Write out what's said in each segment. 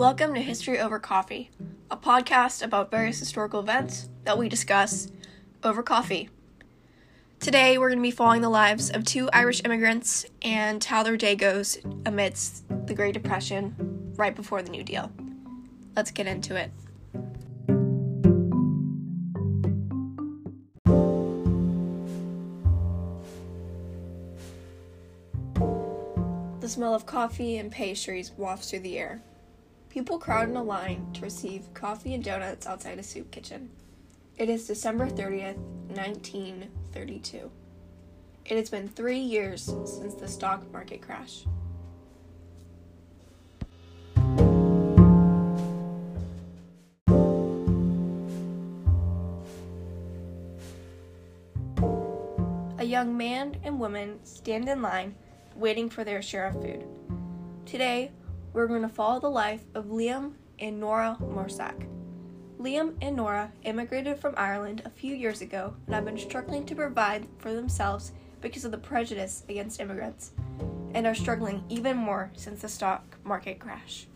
Welcome to History Over Coffee, a podcast about various historical events that we discuss over coffee. Today, we're going to be following the lives of two Irish immigrants and how their day goes amidst the Great Depression right before the New Deal. Let's get into it. The smell of coffee and pastries wafts through the air. People crowd in a line to receive coffee and donuts outside a soup kitchen. It is December 30th, 1932. It has been three years since the stock market crash. A young man and woman stand in line waiting for their share of food. Today, we're going to follow the life of Liam and Nora Morsack. Liam and Nora immigrated from Ireland a few years ago and have been struggling to provide for themselves because of the prejudice against immigrants, and are struggling even more since the stock market crash.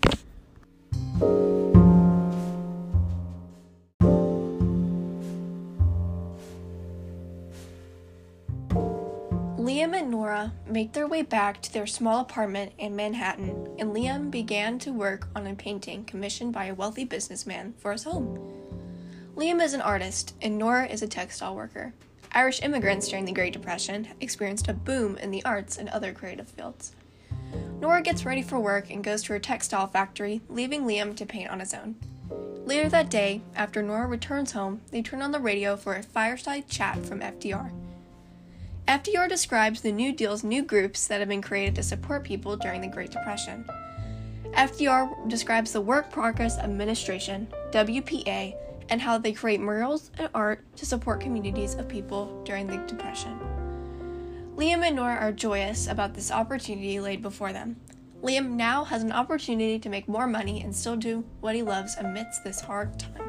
Liam and Nora make their way back to their small apartment in Manhattan, and Liam began to work on a painting commissioned by a wealthy businessman for his home. Liam is an artist, and Nora is a textile worker. Irish immigrants during the Great Depression experienced a boom in the arts and other creative fields. Nora gets ready for work and goes to her textile factory, leaving Liam to paint on his own. Later that day, after Nora returns home, they turn on the radio for a fireside chat from FDR. FDR describes the New Deal's new groups that have been created to support people during the Great Depression. FDR describes the Work Progress Administration, WPA, and how they create murals and art to support communities of people during the Depression. Liam and Nora are joyous about this opportunity laid before them. Liam now has an opportunity to make more money and still do what he loves amidst this hard time.